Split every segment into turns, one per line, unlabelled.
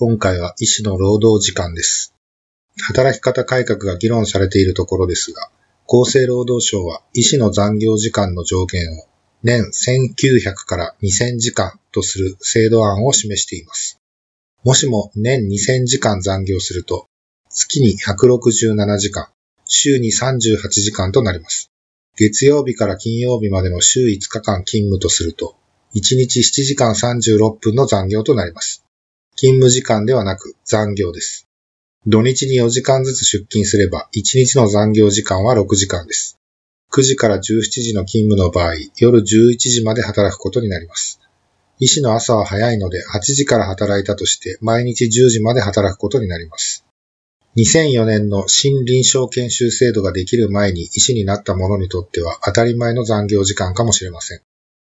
今回は医師の労働時間です。働き方改革が議論されているところですが、厚生労働省は医師の残業時間の上限を年1900から2000時間とする制度案を示しています。もしも年2000時間残業すると、月に167時間、週に38時間となります。月曜日から金曜日までの週5日間勤務とすると、1日7時間36分の残業となります。勤務時間ではなく残業です。土日に4時間ずつ出勤すれば、1日の残業時間は6時間です。9時から17時の勤務の場合、夜11時まで働くことになります。医師の朝は早いので8時から働いたとして、毎日10時まで働くことになります。2004年の新臨床研修制度ができる前に医師になった者にとっては当たり前の残業時間かもしれません。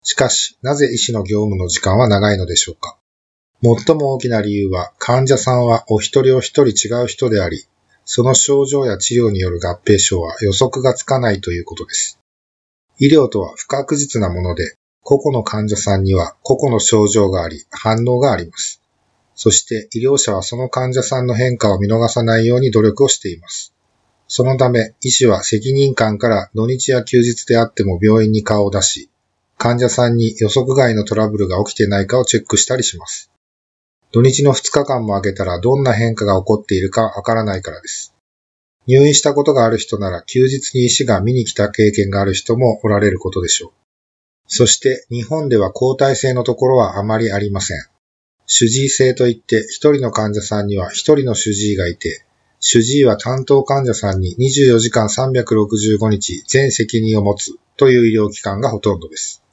しかし、なぜ医師の業務の時間は長いのでしょうか？最も大きな理由は、患者さんはお一人お一人違う人であり、その症状や治療による合併症は予測がつかないということです。医療とは不確実なもので、個々の患者さんには個々の症状があり、反応があります。そして医療者はその患者さんの変化を見逃さないように努力をしています。そのため、医師は責任感から土日や休日であっても病院に顔を出し、患者さんに予測外のトラブルが起きてないかをチェックしたりします。土日の2日間も空けたらどんな変化が起こっているかわからないからです。入院したことがある人なら休日に医師が見に来た経験がある人もおられることでしょう。そして日本では交代制のところはあまりありません。主治医制といって一人の患者さんには一人の主治医がいて、主治医は担当患者さんに24時間365日全責任を持つという医療機関がほとんどです。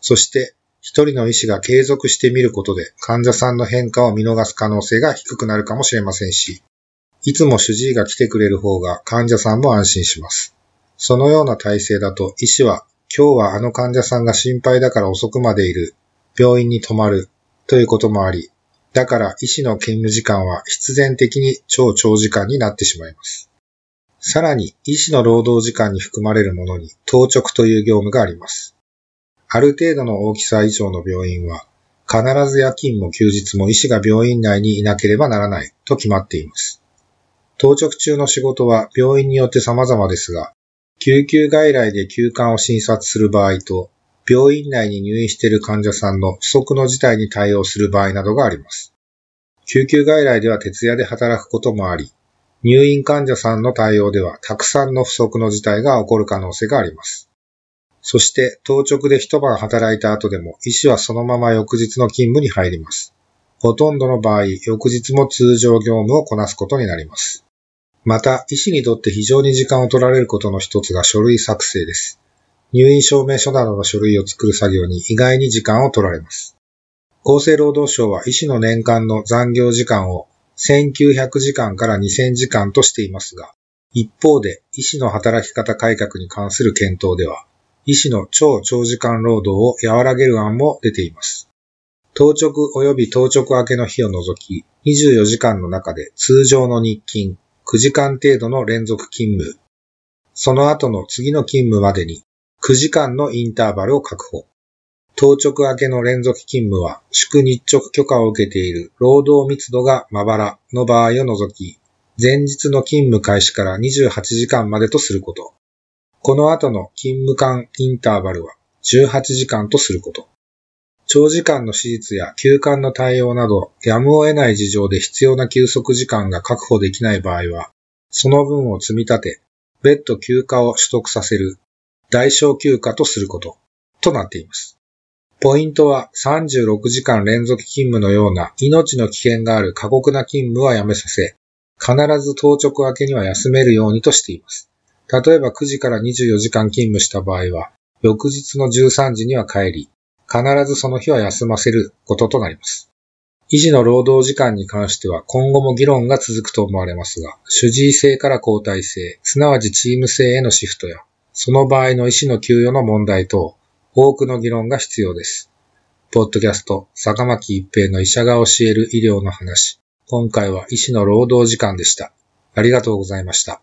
そして一人の医師が継続してみることで患者さんの変化を見逃す可能性が低くなるかもしれませんし、いつも主治医が来てくれる方が患者さんも安心します。そのような体制だと医師は今日はあの患者さんが心配だから遅くまでいる、病院に泊まるということもあり、だから医師の勤務時間は必然的に超長時間になってしまいます。さらに医師の労働時間に含まれるものに当直という業務があります。ある程度の大きさ以上の病院は必ず夜勤も休日も医師が病院内にいなければならないと決まっています。当直中の仕事は病院によって様々ですが、救急外来で休館を診察する場合と病院内に入院している患者さんの不測の事態に対応する場合などがあります。救急外来では徹夜で働くこともあり、入院患者さんの対応ではたくさんの不測の事態が起こる可能性があります。そして当直で一晩働いた後でも医師はそのまま翌日の勤務に入ります。ほとんどの場合、翌日も通常業務をこなすことになります。また、医師にとって非常に時間を取られることの一つが書類作成です。入院証明書などの書類を作る作業に意外に時間を取られます。厚生労働省は医師の年間の残業時間を1900時間から2000時間としていますが、一方で医師の働き方改革に関する検討では、医師の超長時間労働を和らげる案も出ています。当直及び当直明けの日を除き、24時間の中で通常の日勤、9時間程度の連続勤務、その後の次の勤務までに9時間のインターバルを確保。当直明けの連続勤務は、祝日直許可を受けている労働密度がまばらの場合を除き、前日の勤務開始から28時間までとすること。この後の勤務間インターバルは18時間とすること。長時間の手術や休館の対応など、やむを得ない事情で必要な休息時間が確保できない場合は、その分を積み立て、別途休暇を取得させる代償休暇とすることとなっています。ポイントは36時間連続勤務のような命の危険がある過酷な勤務はやめさせ、必ず当直明けには休めるようにとしています。例えば9時から24時間勤務した場合は、翌日の13時には帰り、必ずその日は休ませることとなります。医師の労働時間に関しては今後も議論が続くと思われますが、主治医制から交代制、すなわちチーム制へのシフトや、その場合の医師の給与の問題等、多くの議論が必要です。ポッドキャスト、坂巻一平の医者が教える医療の話。今回は医師の労働時間でした。ありがとうございました。